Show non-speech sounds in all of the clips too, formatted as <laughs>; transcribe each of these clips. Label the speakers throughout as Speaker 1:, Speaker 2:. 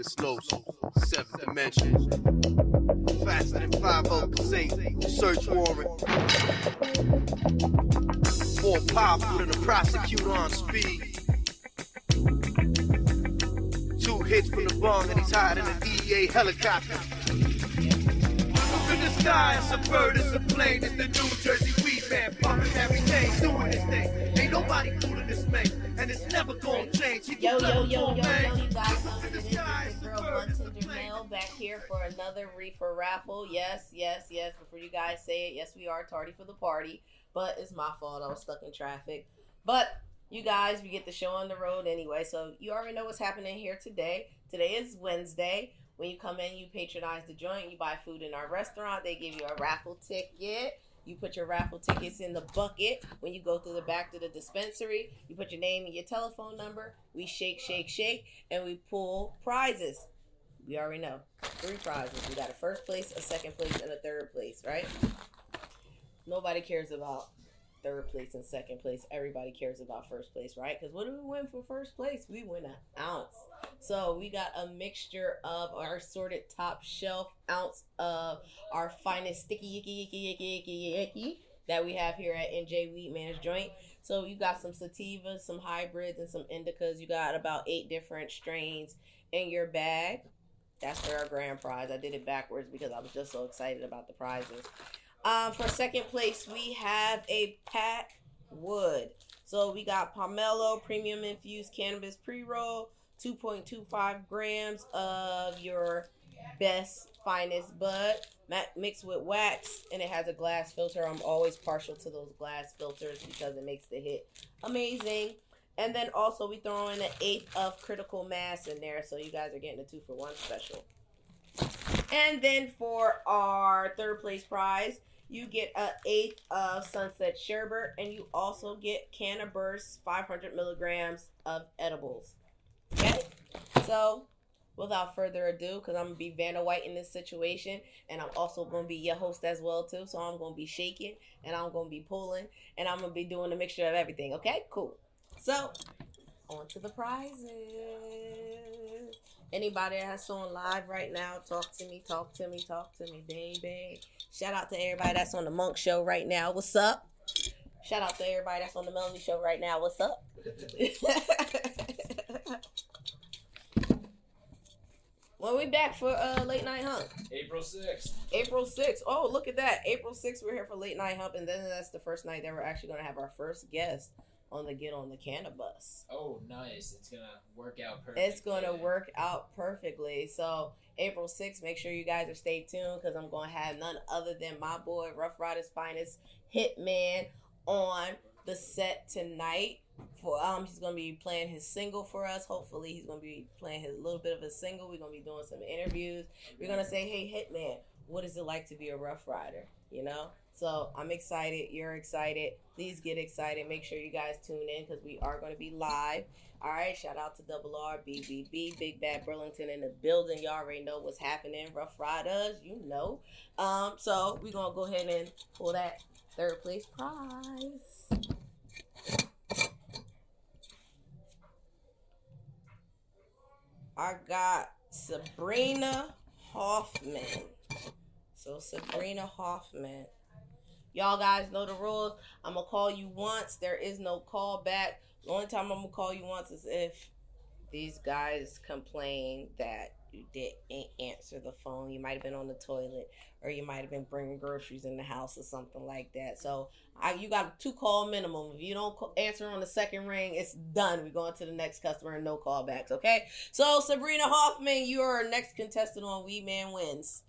Speaker 1: Los, seventh dimension. Faster than 5 Saint, search warrant. More powerful than a prosecutor on speed. Two hits from the bong and he's hiding in a DEA helicopter. Look in the sky, it's a bird, it's a plane, it's the New Jersey weed man, day, doing his thing. Ain't nobody cooler than this man, and it's never gonna change. He
Speaker 2: Yo,
Speaker 1: can
Speaker 2: yo, yo, yo, yo, you guys, Back here for another reefer raffle. Yes, yes, yes. Before you guys say it, yes, we are tardy for the party, but it's my fault. I was stuck in traffic. But you guys, we get the show on the road anyway, so you already know what's happening here today. Today is Wednesday. When you come in, you patronize the joint, you buy food in our restaurant, they give you a raffle ticket. You put your raffle tickets in the bucket when you go through the back to the dispensary. You put your name and your telephone number. We shake, shake, shake, and we pull prizes. We already know three prizes. We got a first place, a second place, and a third place, right? Nobody cares about third place and second place. Everybody cares about first place, right? Because what do we win for first place? We win an ounce. So we got a mixture of our assorted top shelf ounce of our finest sticky yicky yicky yicky yicky yicky that we have here at NJ Weedman's Joint. So you got some sativas, some hybrids, and some indicas. You got about eight different strains in your bag. That's for our grand prize. I did it backwards because I was just so excited about the prizes. Um, for second place, we have a Pat Wood. So we got Pomelo Premium Infused Cannabis Pre Roll, 2.25 grams of your best, finest bud, mixed with wax, and it has a glass filter. I'm always partial to those glass filters because it makes the hit amazing. And then also we throw in an eighth of critical mass in there, so you guys are getting a two for one special. And then for our third place prize, you get an eighth of Sunset Sherbet, and you also get Canna Burst 500 milligrams of edibles. Okay, so without further ado, because I'm gonna be Vanna White in this situation, and I'm also gonna be your host as well too. So I'm gonna be shaking, and I'm gonna be pulling, and I'm gonna be doing a mixture of everything. Okay, cool. So on to the prizes. Anybody that's on live right now, talk to me, talk to me, talk to me, baby. Shout out to everybody that's on the Monk Show right now. What's up? Shout out to everybody that's on the Melanie Show right now. What's up? <laughs> when we back for uh, late night hump?
Speaker 3: April 6th.
Speaker 2: April 6th. Oh, look at that. April 6th, we're here for late night hump, and then that's the first night that we're actually going to have our first guest on the Get on the Cannabis.
Speaker 3: Oh, nice. It's going to work out perfectly.
Speaker 2: It's going to work out perfectly. So, April 6th, make sure you guys are stay tuned because I'm going to have none other than my boy, Rough Riders Finest Hitman, on the set tonight. For um, he's gonna be playing his single for us. Hopefully, he's gonna be playing his little bit of a single. We're gonna be doing some interviews. We're gonna say, "Hey, Hitman, what is it like to be a Rough Rider?" You know. So I'm excited. You're excited. Please get excited. Make sure you guys tune in because we are going to be live. All right. Shout out to Double R, BBB, Big Bad Burlington in the building. Y'all already know what's happening. Rough Riders, you know. Um. So we're gonna go ahead and pull that third place prize. I got Sabrina Hoffman. So Sabrina Hoffman. Y'all guys know the rules. I'm gonna call you once. There is no call back. The only time I'm gonna call you once is if these guys complain that you didn't answer the phone. You might have been on the toilet, or you might have been bringing groceries in the house or something like that. So I, you got a two call minimum. If you don't answer on the second ring, it's done. We're going to the next customer and no callbacks. Okay. So Sabrina Hoffman, you are our next contestant on We Man Wins.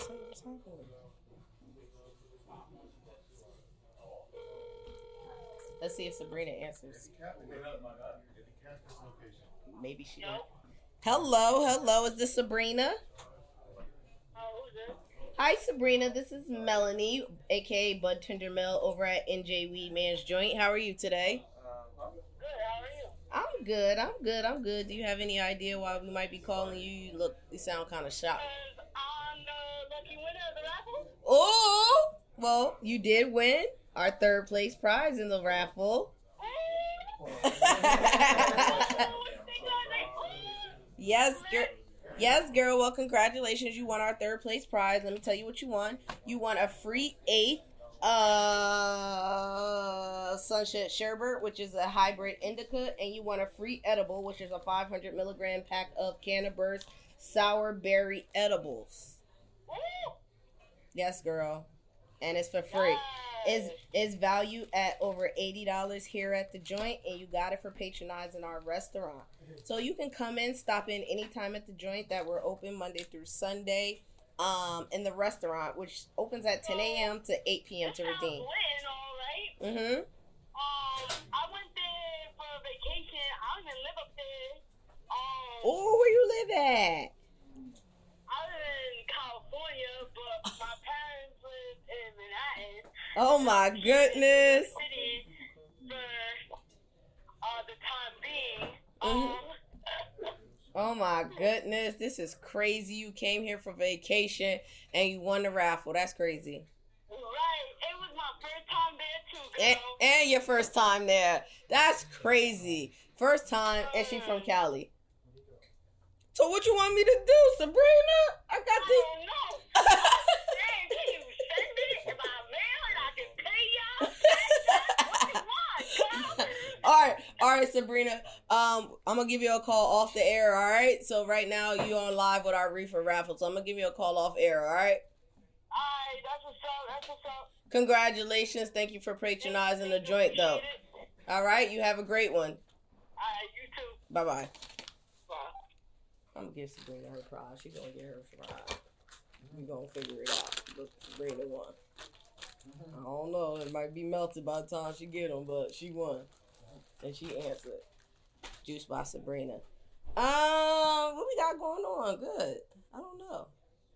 Speaker 2: Okay, let's see. Let's see if Sabrina answers. Maybe she. Hello? hello, hello. Is this Sabrina? Hi, Sabrina. This is Melanie, aka Bud Tender Mel, over at NJ Weed Man's Joint. How are you today? I'm good. I'm good. I'm good. Do you have any idea why we might be calling you? You look, you sound kind of shocked.
Speaker 4: Lucky winner of the raffle.
Speaker 2: Oh, well, you did win our third place prize in the raffle. <laughs> yes, girl. Yes, girl. Well, congratulations. You won our third place prize. Let me tell you what you won. You won a free eighth uh sunset sherbet which is a hybrid indica and you won a free edible which is a 500 milligram pack of cannabis sour berry edibles yes girl and it's for free is is value at over eighty dollars here at the joint, and you got it for patronizing our restaurant. So you can come in, stop in anytime at the joint that we're open Monday through Sunday. Um, in the restaurant, which opens at ten a.m. to eight p.m. to redeem.
Speaker 4: Win, all right.
Speaker 2: Mm-hmm.
Speaker 4: Um, I went there for a vacation. I don't even live up there. Um,
Speaker 2: Oh, where you live at? Oh my goodness.
Speaker 4: City for uh, the time being. Um,
Speaker 2: Oh my goodness. This is crazy. You came here for vacation and you won the raffle. That's crazy.
Speaker 4: right. It was my first time there too,
Speaker 2: And,
Speaker 4: girl.
Speaker 2: and your first time there. That's crazy. First time, and she from Cali. So what you want me to do, Sabrina? I got this. All right, all right, Sabrina. Um, I'm gonna give you a call off the air. All right. So right now you on live with our reefer raffle. So I'm gonna give you a call off air. All right.
Speaker 4: Alright, that's what's up. That's what's up.
Speaker 2: Congratulations. Thank you for patronizing the joint, though. All right. You have a great one.
Speaker 4: Alright, you too.
Speaker 2: Bye bye.
Speaker 4: Bye.
Speaker 2: I'm gonna give Sabrina her prize. She's gonna get her prize. We gonna figure it out. But Sabrina won. I don't know. It might be melted by the time she get them, but she won, and she answered. Juice by Sabrina. Um, what we got going on? Good. I don't know.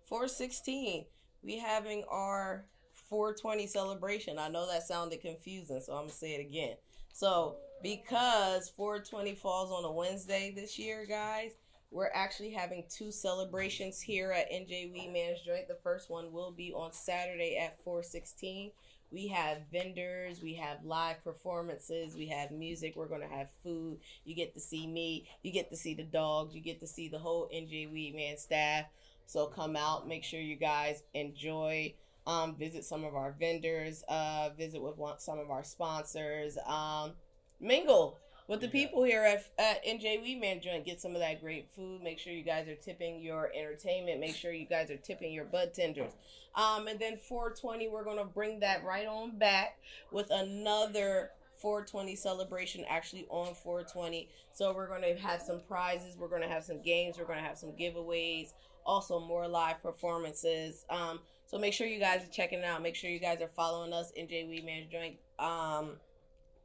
Speaker 2: Four sixteen. We having our 420 celebration. I know that sounded confusing, so I'm gonna say it again. So because 420 falls on a Wednesday this year, guys, we're actually having two celebrations here at NJ Weedman's Joint. The first one will be on Saturday at 416. We have vendors, we have live performances, we have music, we're gonna have food. You get to see me, you get to see the dogs, you get to see the whole NJ Weedman staff. So come out, make sure you guys enjoy. Um, visit some of our vendors, uh, visit with one, some of our sponsors, um, mingle with the people here at, at NJ Weedman Joint. Get some of that great food. Make sure you guys are tipping your entertainment. Make sure you guys are tipping your bud tenders. Um, and then 420, we're gonna bring that right on back with another 420 celebration actually on 420. So we're gonna have some prizes. We're gonna have some games. We're gonna have some giveaways. Also more live performances. Um, so make sure you guys are checking it out. Make sure you guys are following us NJ Weedman's Joint um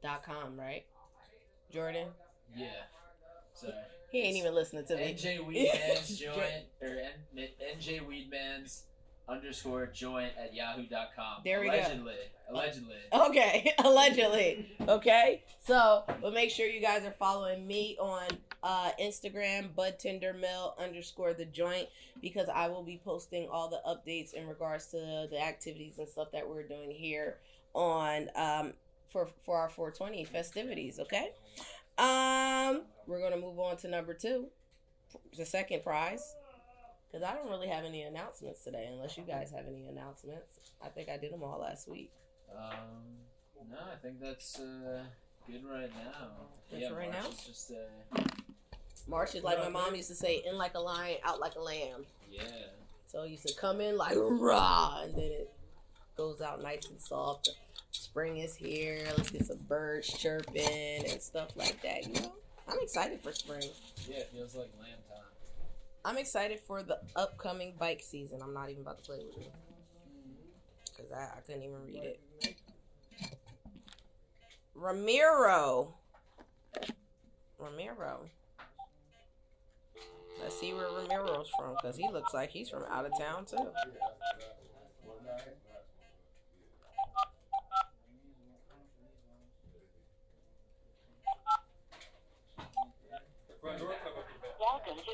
Speaker 2: dot com, right? Jordan?
Speaker 3: Yeah. Sorry.
Speaker 2: He ain't even listening to me.
Speaker 3: NJ Weedman's <laughs> joint or N- NJ Weedman's underscore joint at yahoo.com.
Speaker 2: There we go.
Speaker 3: allegedly, Allegedly.
Speaker 2: Okay, <laughs> allegedly. Okay, so but make sure you guys are following me on uh, Instagram, Bud Tender Mel underscore the joint, because I will be posting all the updates in regards to the activities and stuff that we're doing here on um for for our 420 festivities. Okay, um, we're gonna move on to number two, the second prize. Because I don't really have any announcements today, unless you guys have any announcements. I think I did them all last week.
Speaker 3: Um, no, I think that's uh, good right now.
Speaker 2: Good
Speaker 3: yeah,
Speaker 2: right
Speaker 3: March
Speaker 2: now?
Speaker 3: is just uh,
Speaker 2: March is like my mom used to say, in like a lion, out like a lamb.
Speaker 3: yeah.
Speaker 2: So it used to come in like rah, and then it goes out nice and soft. Spring is here. Let's get some birds chirping and stuff like that. You know, I'm excited for spring.
Speaker 3: Yeah, it feels like lamb time.
Speaker 2: I'm excited for the upcoming bike season. I'm not even about to play with it because I, I couldn't even read it. Ramiro. Ramiro. Let's see where Ramiro's from because he looks like he's from out of town too.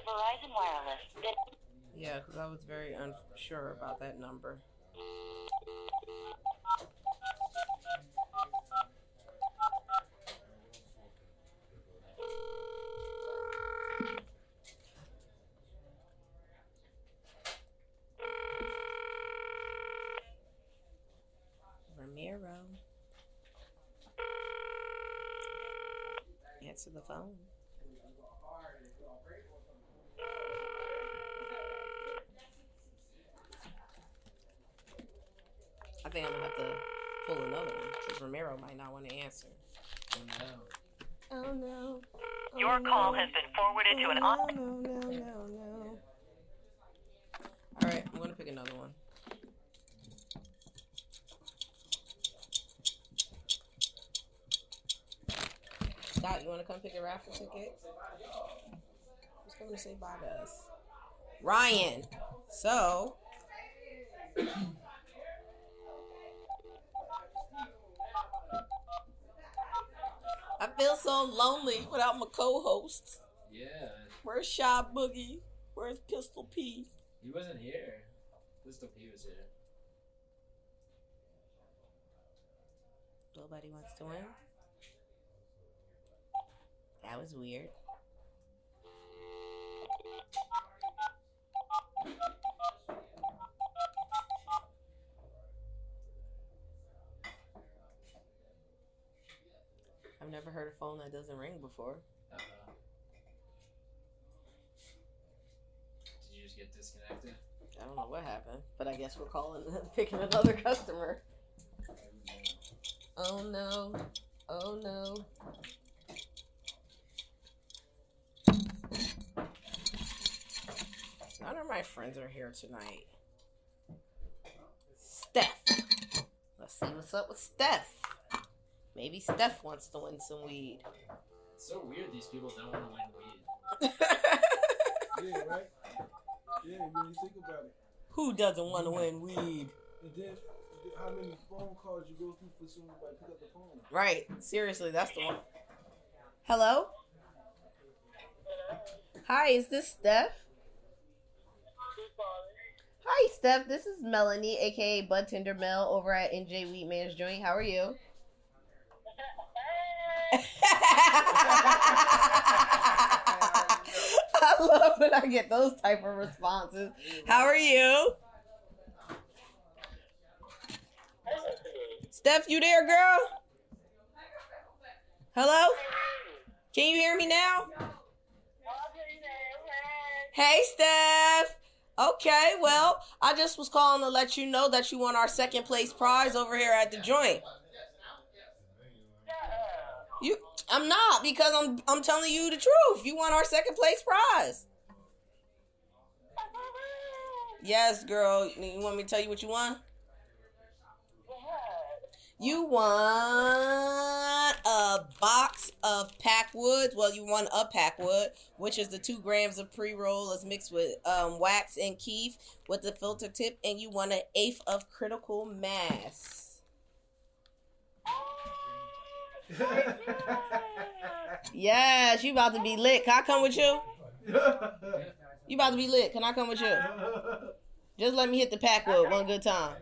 Speaker 4: Verizon Wireless.
Speaker 2: Yeah, because I was very unsure about that number. Ramiro. Answer the phone. Think I'm gonna have to pull another one because Romero might not want to answer.
Speaker 3: Oh, no.
Speaker 2: Oh no.
Speaker 5: Your oh, call has been forwarded to an oh,
Speaker 2: no,
Speaker 5: on.
Speaker 2: no, no, no, no. All right, I'm gonna pick another one. Scott, you wanna come pick a raffle ticket? Who's coming to say bye to us? Ryan. So. Feel so lonely without my co-hosts.
Speaker 3: Yeah,
Speaker 2: Where's Shy Boogie? Where's Pistol P?
Speaker 3: he wasn't here. Pistol P was here.
Speaker 2: Nobody wants to win. That was weird. I've never heard a phone that doesn't ring before.
Speaker 3: Uh, did you just get disconnected?
Speaker 2: I don't know what happened, but I guess we're calling, <laughs> picking another customer. Oh no. Oh no. None of my friends are here tonight. Steph. Let's see what's up with Steph. Maybe Steph wants to win some weed.
Speaker 3: It's so weird these people don't want to win weed. <laughs>
Speaker 6: Yeah, right? Yeah, when you think about it.
Speaker 2: Who doesn't want to win weed?
Speaker 6: And then how many phone calls you go through for somebody to pick up the phone?
Speaker 2: Right. Seriously, that's the one. Hello? Hi, is this Steph? Hi, Steph. This is Melanie, aka Bud Tender Mel, over at NJ Weedman's Joint. How are you? I love when I get those type of responses. How are you? Steph, you there, girl? Hello? Can you hear me now? Hey, Steph. Okay, well, I just was calling to let you know that you won our second place prize over here at the joint. You, I'm not because I'm I'm telling you the truth. You won our second place prize. Yes, girl. You want me to tell you what you won? You won a box of Packwoods. Well, you won a Packwood, which is the two grams of pre roll is mixed with um, wax and keef with the filter tip, and you won an eighth of critical mass. Yes, you about to be lit. Can I come with you? You about to be lit. Can I come with you? Just let me hit the Packwood one good time.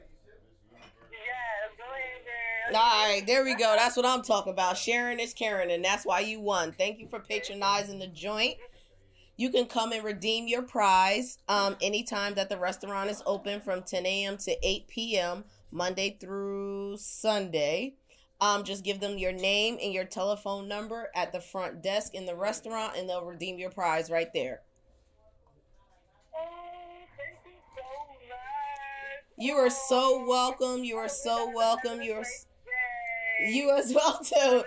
Speaker 2: All right, there we go. That's what I'm talking about. Sharing is caring, and that's why you won. Thank you for patronizing the joint. You can come and redeem your prize um, anytime that the restaurant is open from 10 a.m. to 8 p.m. Monday through Sunday. Um, just give them your name and your telephone number at the front desk in the restaurant, and they'll redeem your prize right there. You are so welcome. You are so welcome. You are you as well too.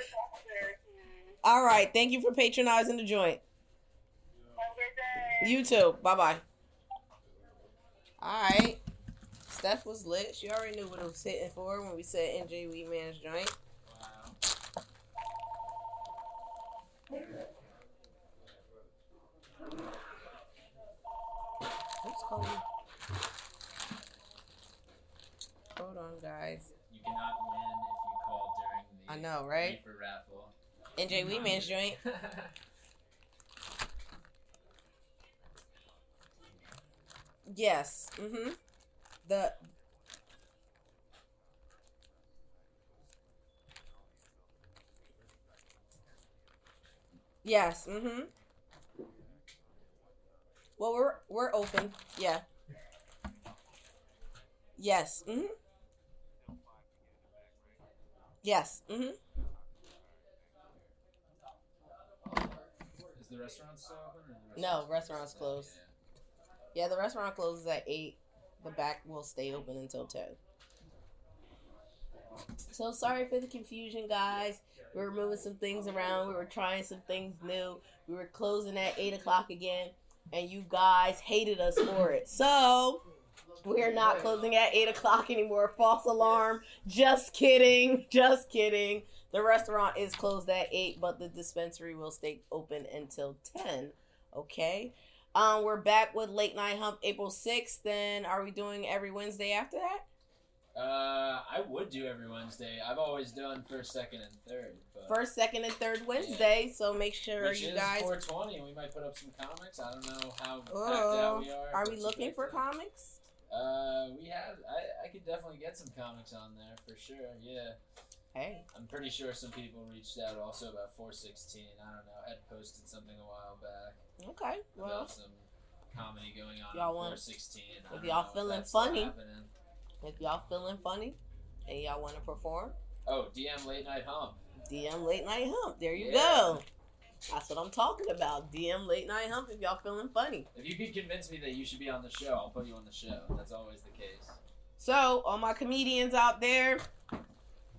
Speaker 2: All right. Thank you for patronizing the joint. You too. Bye bye. All right. Steph was lit. She already knew what it was hitting for when we said NJ Weedman's joint.
Speaker 3: Wow.
Speaker 2: Who's calling? Hold on, guys.
Speaker 3: You cannot win if you call during the
Speaker 2: I know, right?
Speaker 3: Reefer raffle.
Speaker 2: NJ Weedman's <laughs> joint. Yes. Mm-hmm. The Yes. Mm-hmm. Well, we're we're open. Yeah. Yes. Mm-hmm. Yes. Mm-hmm.
Speaker 3: Is the restaurant still open? Or the
Speaker 2: No,
Speaker 3: restaurant's
Speaker 2: restaurant's closed. Yeah, the restaurant closes at eight. The back will stay open until ten. So sorry for the confusion, guys. We were moving some things around. We were trying some things new. We were closing at eight o'clock again, and you guys hated us for it. So we're not closing at eight o'clock anymore. False alarm. Just kidding. Just kidding. The restaurant is closed at eight, but the dispensary will stay open until ten. Okay. Um, we're back with late night hump April sixth. Then are we doing every Wednesday after that?
Speaker 3: Uh, I would do every Wednesday. I've always done first, second, and third. But
Speaker 2: First, second, and third Wednesday. So make sure
Speaker 3: which
Speaker 2: you
Speaker 3: is
Speaker 2: guys
Speaker 3: 420. We might put up some comics. I don't know how
Speaker 2: Oh,
Speaker 3: out we are.
Speaker 2: are we looking for comics?
Speaker 3: Uh, we have. I I could definitely get some comics on there for sure. Yeah,
Speaker 2: Hey,
Speaker 3: I'm pretty sure some people reached out also about 416. I don't know. Ed posted something a while back
Speaker 2: okay. Well,
Speaker 3: about some comedy going on
Speaker 2: Y'all want-
Speaker 3: 416. I
Speaker 2: if
Speaker 3: don't
Speaker 2: y'all feeling
Speaker 3: still
Speaker 2: funny. if y'all feeling funny and y'all want to perform,
Speaker 3: Oh, DM late night hump.
Speaker 2: DM late night hump. There you
Speaker 3: Yeah.
Speaker 2: go. That's what I'm talking about. DM late night hump if y'all feeling funny.
Speaker 3: If you could convince me that you should be on the show, I'll put you on the show. That's always the case.
Speaker 2: So, all my comedians out there,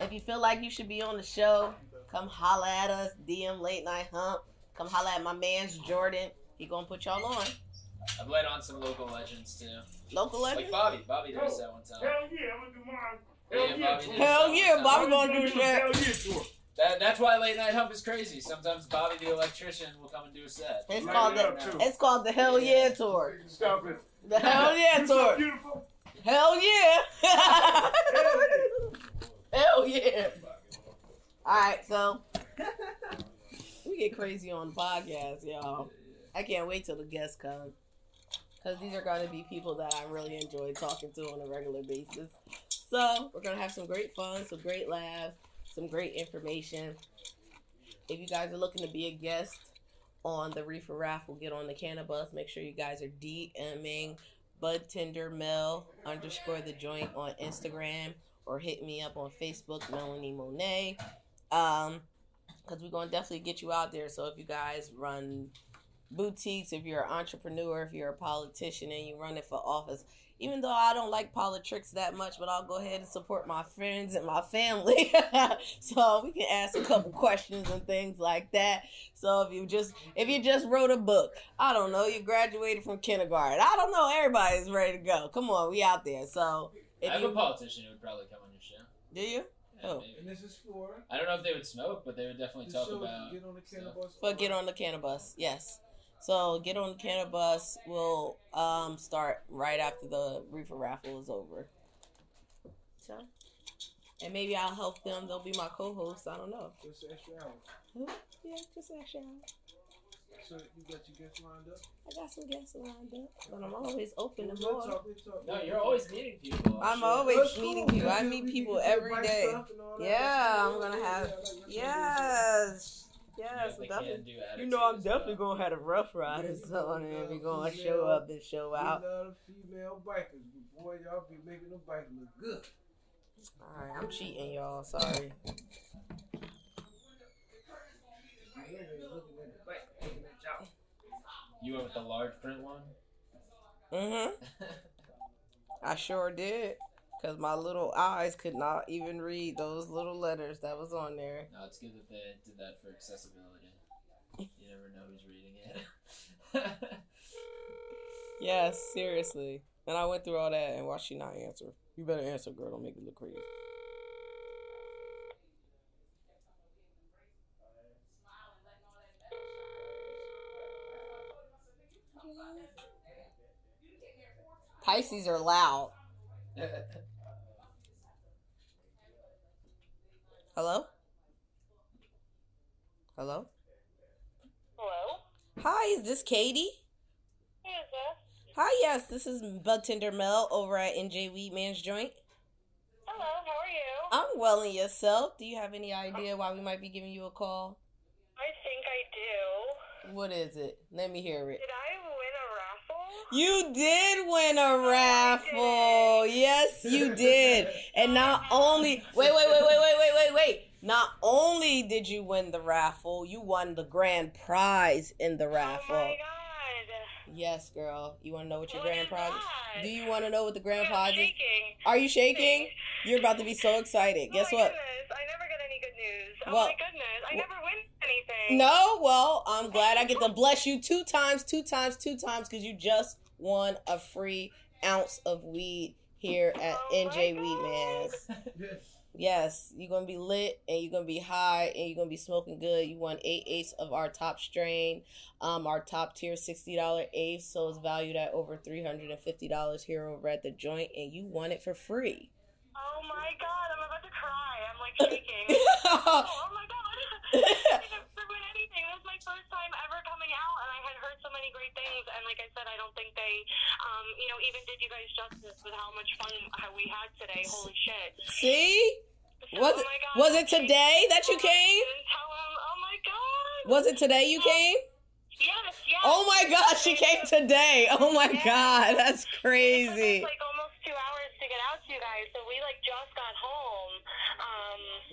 Speaker 2: if you feel like you should be on the show, come holla at us. DM late night hump. Come holla at my man's Jordan. He gonna put y'all on.
Speaker 3: I've let on some local legends too.
Speaker 2: Local
Speaker 3: legends?
Speaker 2: Like.
Speaker 3: Bobby. Bobby did us that one time.
Speaker 6: Hell yeah, I'm gonna do mine.
Speaker 3: Hell yeah, Bobby
Speaker 2: Hell
Speaker 3: that
Speaker 2: yeah. Bobby gonna do
Speaker 6: Hell
Speaker 2: shit.
Speaker 6: yeah.
Speaker 3: That, that's why late night hump is crazy. Sometimes Bobby the electrician will come and do a set.
Speaker 2: It's
Speaker 6: Light
Speaker 2: called the
Speaker 6: up,
Speaker 2: it's called the Hell Yeah tour.
Speaker 6: Stop it.
Speaker 2: The Hell Yeah
Speaker 6: You so
Speaker 2: tour.
Speaker 6: beautiful.
Speaker 2: Hell yeah.
Speaker 6: Hell <laughs>
Speaker 2: Hell yeah. Alright, so we get crazy on the podcast, y'all. I can't wait till the guests come. Because these are going to be people that I really enjoy talking to on a regular basis. So, we're going to have some great fun, some great laughs, some great information. If you guys are looking to be a guest on the Reefer Raffle, get on the Cannabis. Make sure you guys are DMing Bud Tender Mel underscore the joint on Instagram or hit me up on Facebook, Melanie Monet. Um, because we're gonna definitely get you out there. So if you guys run boutiques, if you're an entrepreneur, if you're a politician and you run it for office, even though I don't like politics that much, but I'll go ahead and support my friends and my family. <laughs> so we can ask a couple questions and things like that. So if you just if you just wrote a book, I don't know, you graduated from kindergarten. I don't know, everybody's ready to go. Come on, we out there. So
Speaker 3: I
Speaker 2: if
Speaker 3: have
Speaker 2: you
Speaker 3: a politician who would probably come on your show.
Speaker 2: do you?
Speaker 3: Yeah,
Speaker 2: Oh.
Speaker 3: maybe.
Speaker 6: And this is for
Speaker 3: I don't know if they would smoke, but they would definitely talk about.
Speaker 6: Get on the cannabis.
Speaker 2: But get on the cannabis, yes. So get on the cannabis. We'll um start right after the reefer raffle is over. So, and maybe I'll help them. They'll be my co-hosts. I don't know.
Speaker 6: Just extra hours.
Speaker 2: Yeah, just extra.
Speaker 6: So you got your guests lined up.
Speaker 2: I got some guests lined up, but I'm always open to more.
Speaker 6: talk, we'll talk.
Speaker 3: No, you're always meeting people.
Speaker 2: I'm
Speaker 3: sure.
Speaker 2: always
Speaker 6: That's
Speaker 2: meeting
Speaker 6: cool.
Speaker 2: people. I meet people
Speaker 6: get
Speaker 2: every
Speaker 6: advice
Speaker 2: day.
Speaker 6: stuff and all that.
Speaker 2: Yeah, I'm gonna have.
Speaker 6: I like- that's
Speaker 2: Yes,
Speaker 3: You
Speaker 2: yes, definitely. You know, I'm definitely
Speaker 3: well.
Speaker 2: gonna have a Rough Riders on, and we're gonna show up and show
Speaker 6: We
Speaker 2: out.
Speaker 6: love female bikers, boy, y'all be making them bikers look good.
Speaker 2: All right, I'm cheating, y'all. Sorry.
Speaker 6: You ain't even looking at the bike, looking at y'all.
Speaker 3: You went with the large print one.
Speaker 2: Mhm. I sure did, cause my little eyes could not even read those little letters that was on there.
Speaker 3: no, it's good that they did that for accessibility. You never know who's reading it. <laughs>
Speaker 2: Yes, seriously. And I went through all that, and why she not answer? You better answer, girl. Don't make me look crazy. Pisces are loud. Hello? Hello?
Speaker 4: Hello?
Speaker 2: Hi, is this Katie?
Speaker 4: Who is this?
Speaker 2: Hi, yes, this is Bud Tender Mel over at NJ Weed Man's Joint.
Speaker 4: Hello, how are you?
Speaker 2: I'm well and yourself. Do you have any idea why we might be giving you a call?
Speaker 4: I think I do.
Speaker 2: What is it? Let me hear it.
Speaker 4: Did I win a raffle?
Speaker 2: You did win a oh, raffle. Yes, you did. And not <laughs> only wait, wait, wait, wait, wait, wait, wait, wait. Not only did you win the raffle, you won the grand prize in the raffle.
Speaker 4: Oh my god.
Speaker 2: Yes, girl. You want to know what your
Speaker 4: What
Speaker 2: grand prize is? Do you want to know what the grand prize is? Are you shaking? You're about to be so excited. Guess
Speaker 4: oh
Speaker 2: what?
Speaker 4: Goodness. I never get news. Oh
Speaker 2: Well-
Speaker 4: my goodness. I never win anything.
Speaker 2: No, well, I'm glad I get to bless you two times, two times, two times, because you just won a free ounce of weed here at
Speaker 4: Oh
Speaker 2: NJ Weed Man's. <laughs>
Speaker 6: Yes.
Speaker 2: Yes, you're gonna be lit and you're gonna be high and you're gonna be smoking good. You won eight eighths of our top strain, um, our top tier sixty dollar eighth, so it's valued at over three hundred and fifty dollars here over at the joint, and you won it for free.
Speaker 4: Oh my god. I'm about to cry. Like shaking. <laughs> oh, oh my god. <laughs> I didn't win anything. My first time ever coming out, and I had heard so many great things. And like I said, I don't think they, um, you know, even did you guys justice with how much fun we had today. Holy shit.
Speaker 2: See,
Speaker 4: So,
Speaker 2: was
Speaker 4: oh
Speaker 2: it
Speaker 4: God,
Speaker 2: was it today that you
Speaker 4: Oh,
Speaker 2: came?
Speaker 4: Oh my god.
Speaker 2: Was it today you came?
Speaker 4: Yes, yes.
Speaker 2: Oh my gosh, she came today. Oh my god, that's
Speaker 4: It
Speaker 2: crazy.
Speaker 4: like almost two hours to get out to you guys, so we like just got home.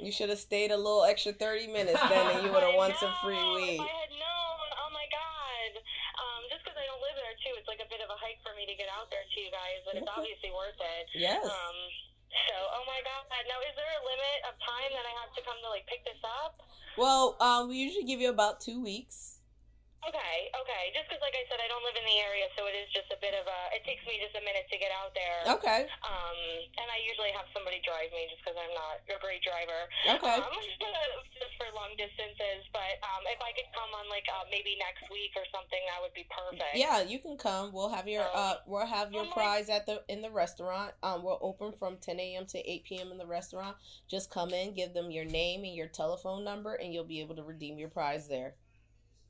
Speaker 2: You should have stayed a little extra 30 minutes then and you <laughs> would have won some free
Speaker 4: know,
Speaker 2: weed.
Speaker 4: If I had known, oh my god. Um, just because I don't live there too, it's like a bit of a hike for me to get out there to you guys, but it's obviously worth it.
Speaker 2: Yes.
Speaker 4: Um, so, oh my god. Now, is there a limit of time that I have to come to like pick this up?
Speaker 2: Well, um, we usually give you about two weeks.
Speaker 4: Okay, okay. Just because, like I said, I don't live in the area, so it is just a bit of a. It takes me just a minute to get out there.
Speaker 2: Okay.
Speaker 4: Um, and I usually have somebody drive me just because I'm not a great driver.
Speaker 2: Okay.
Speaker 4: Um, <laughs> just for long distances, but um, if I could come on like uh, maybe next week or something, that would be perfect.
Speaker 2: Yeah, you can come. We'll have your uh we'll have your
Speaker 4: Oh
Speaker 2: prize at the in the restaurant. Um we're open from 10 a.m. to 8 p.m. in the restaurant. Just come in, give them your name and your telephone number and you'll be able to redeem your prize there.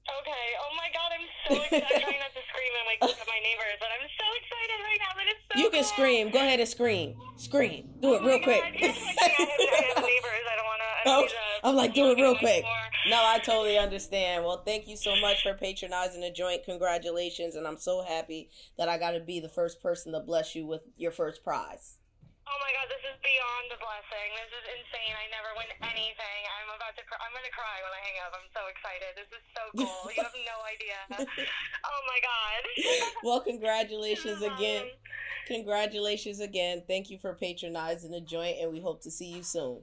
Speaker 4: Okay. Oh my God, I'm so <laughs> excited. I'm trying not to scream and wake up my neighbors, but I'm so excited right now. But it's so.
Speaker 2: You can scream. Go ahead and scream. Scream. Do it
Speaker 4: Oh
Speaker 2: real quick.
Speaker 4: God, you're like, I have, I have neighbors. I don't want oh, to.
Speaker 2: Oh, I'm like, do it real quick.
Speaker 4: More.
Speaker 2: No, I totally understand. Well, thank you so much for patronizing the joint. Congratulations, and I'm so happy that I got to be the first person to bless you with your first prize.
Speaker 4: Oh my god, this is beyond a blessing. This is insane. I never win anything. I'm about to cry. I'm going to cry when I hang up. I'm so excited. This is so cool. <laughs> you have no idea. Oh my god. <laughs>
Speaker 2: Well, congratulations again. Congratulations again. Thank you for patronizing the joint, and we hope to see you soon.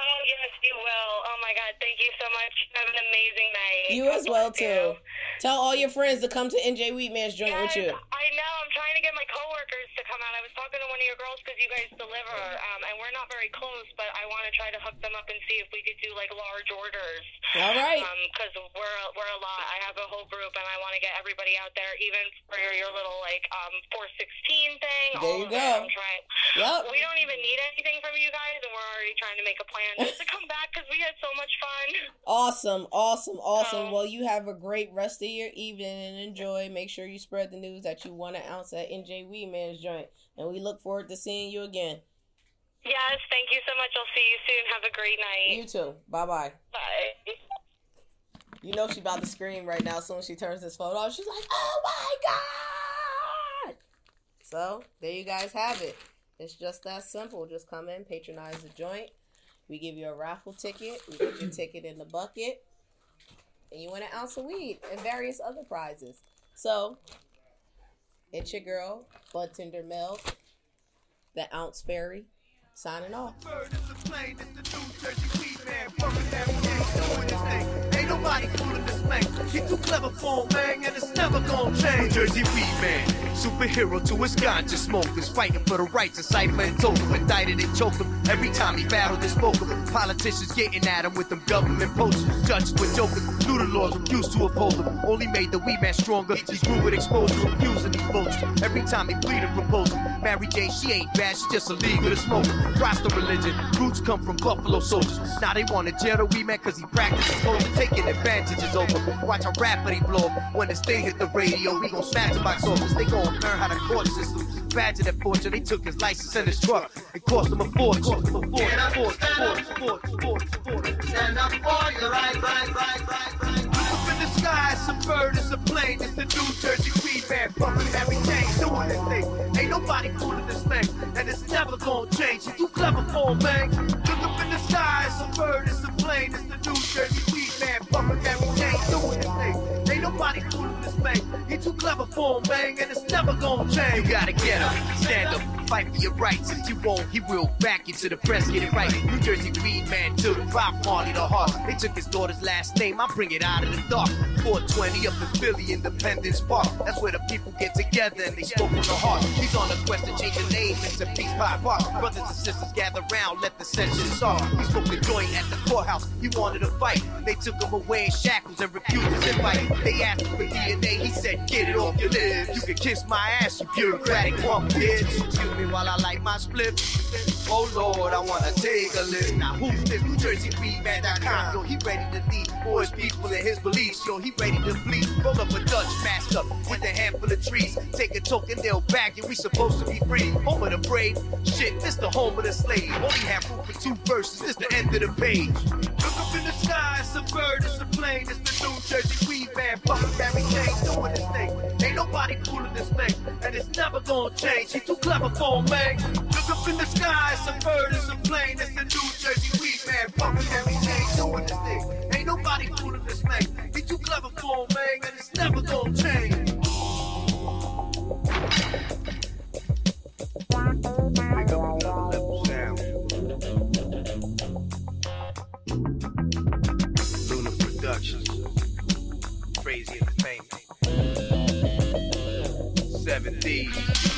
Speaker 4: Oh yes, you will. Oh my god, thank you so much. Have an amazing night.
Speaker 2: You as well too. Tell all your friends to come to NJ Weedman's joint with you.
Speaker 4: I know. I'm trying to get my coworkers to come out. I was talking to one of your girls because you guys deliver, um, and we're not very close, but I want to try to hook them up and see if we could do like large orders.
Speaker 2: All right.
Speaker 4: Because we're we're a lot. I have a whole group, and I want to get everybody out there, even for your little like um 416 thing.
Speaker 2: There you go.
Speaker 4: Trying.
Speaker 2: Yep.
Speaker 4: We don't even need anything from you guys, and we're already trying to make a plan just to come back because we had so much fun.
Speaker 2: Awesome, awesome, awesome.
Speaker 4: Um,
Speaker 2: Well, you have a great rest of your evening and enjoy. Make sure you spread the news that you won an ounce at NJ Weedman's joint. And we look forward to seeing you again.
Speaker 4: Yes, thank you so much. I'll see you soon. Have a great night.
Speaker 2: You too. Bye bye.
Speaker 4: Bye.
Speaker 2: You know she about to scream right now as soon as she turns this phone off. She's like, oh my God. So there you guys have it. It's just that simple. Just come in, patronize the joint. We give you a raffle ticket. We put your ticket in the bucket. And you win an ounce of weed and various other prizes. So it's your girl, Bud Tender Mel, the ounce fairy, signing off.
Speaker 1: Fooling. He too clever for him, man, and it's never gonna change. New Jersey weed man, superhero to his ganja smokers, fighting for the rights of Cypher and Token. Indicted and choked him every time he battled and spoke him. Politicians getting at him with them government posters. Judges with jokers, knew laws, refused to uphold them. Only made the weed man stronger. He grew with exposure, refusing these vultures. Every time he pleaded, proposing. Mary Jane, she ain't bad, she just a legal to smoke. Rasta religion, roots come from Buffalo soldiers. Now they want to jail the weed man cause he practices. To your taking advantages over. Watch how rapid he blow up. When this thing hit the radio, we gon' smash the box office. They gon' learn how the court system. Badger that fortune, they took his license and his truck. It cost him a fortune. Cost him a fortune. Stand up for your right, right, right, right, right. Up in the sky, it's a bird, it's a plane, it's the New Jersey Weed Man, pumping chain, doing this thing. Fooling this thing, and it's never gonna change. You too clever for man. Look up in the sky, it's a bird, it's a plane, it's the New Jersey Weed clever for 'em, bang, and it's never gonna change. You gotta get up, stand up, fight for your rights. If you won't, he will back you to the press, get it right. New Jersey Weed Man to the Bob Marley the heart. They took his daughter's last name, I bring it out of the dark. 420 up in Philly, Independence Park. That's where the people get together and they spoke from the heart. He's on a quest to change the name into Peace Pie Park. Brothers and sisters gather round, let the session start. He spoke the joint at the courthouse, he wanted to fight. They took him away in shackles and refused his invite. They asked him for DNA, he said, get it off your lips. You can kiss my ass, you bureaucratic punk bitch. Excuse me while I light my split. Oh Lord, I wanna take a list. Now who's this? New Jersey Weedman.com. Yo, he ready to lead for his people and his beliefs. Yo, he ready to bleed. Roll up a Dutch master with a handful of trees. Take a token, they'll bag you. We supposed to be free. Home of the brave. Shit, this the home of the slave. Only have room for two verses. This is the end of the page. Up in the sky, it's a bird, it's a plane, it's the New Jersey Weed Man. Bucket Barry Chain doing this thing. Ain't nobody fooling this thing, and it's never gonna change. He too clever for man. Look up in the sky, it's a bird, it's a plane, it's the New Jersey Weed Man. Bucket Barry Chain doing this thing. Ain't nobody fooling this thing. He too clever for man, and it's never gonna change. Pick up
Speaker 7: 70s.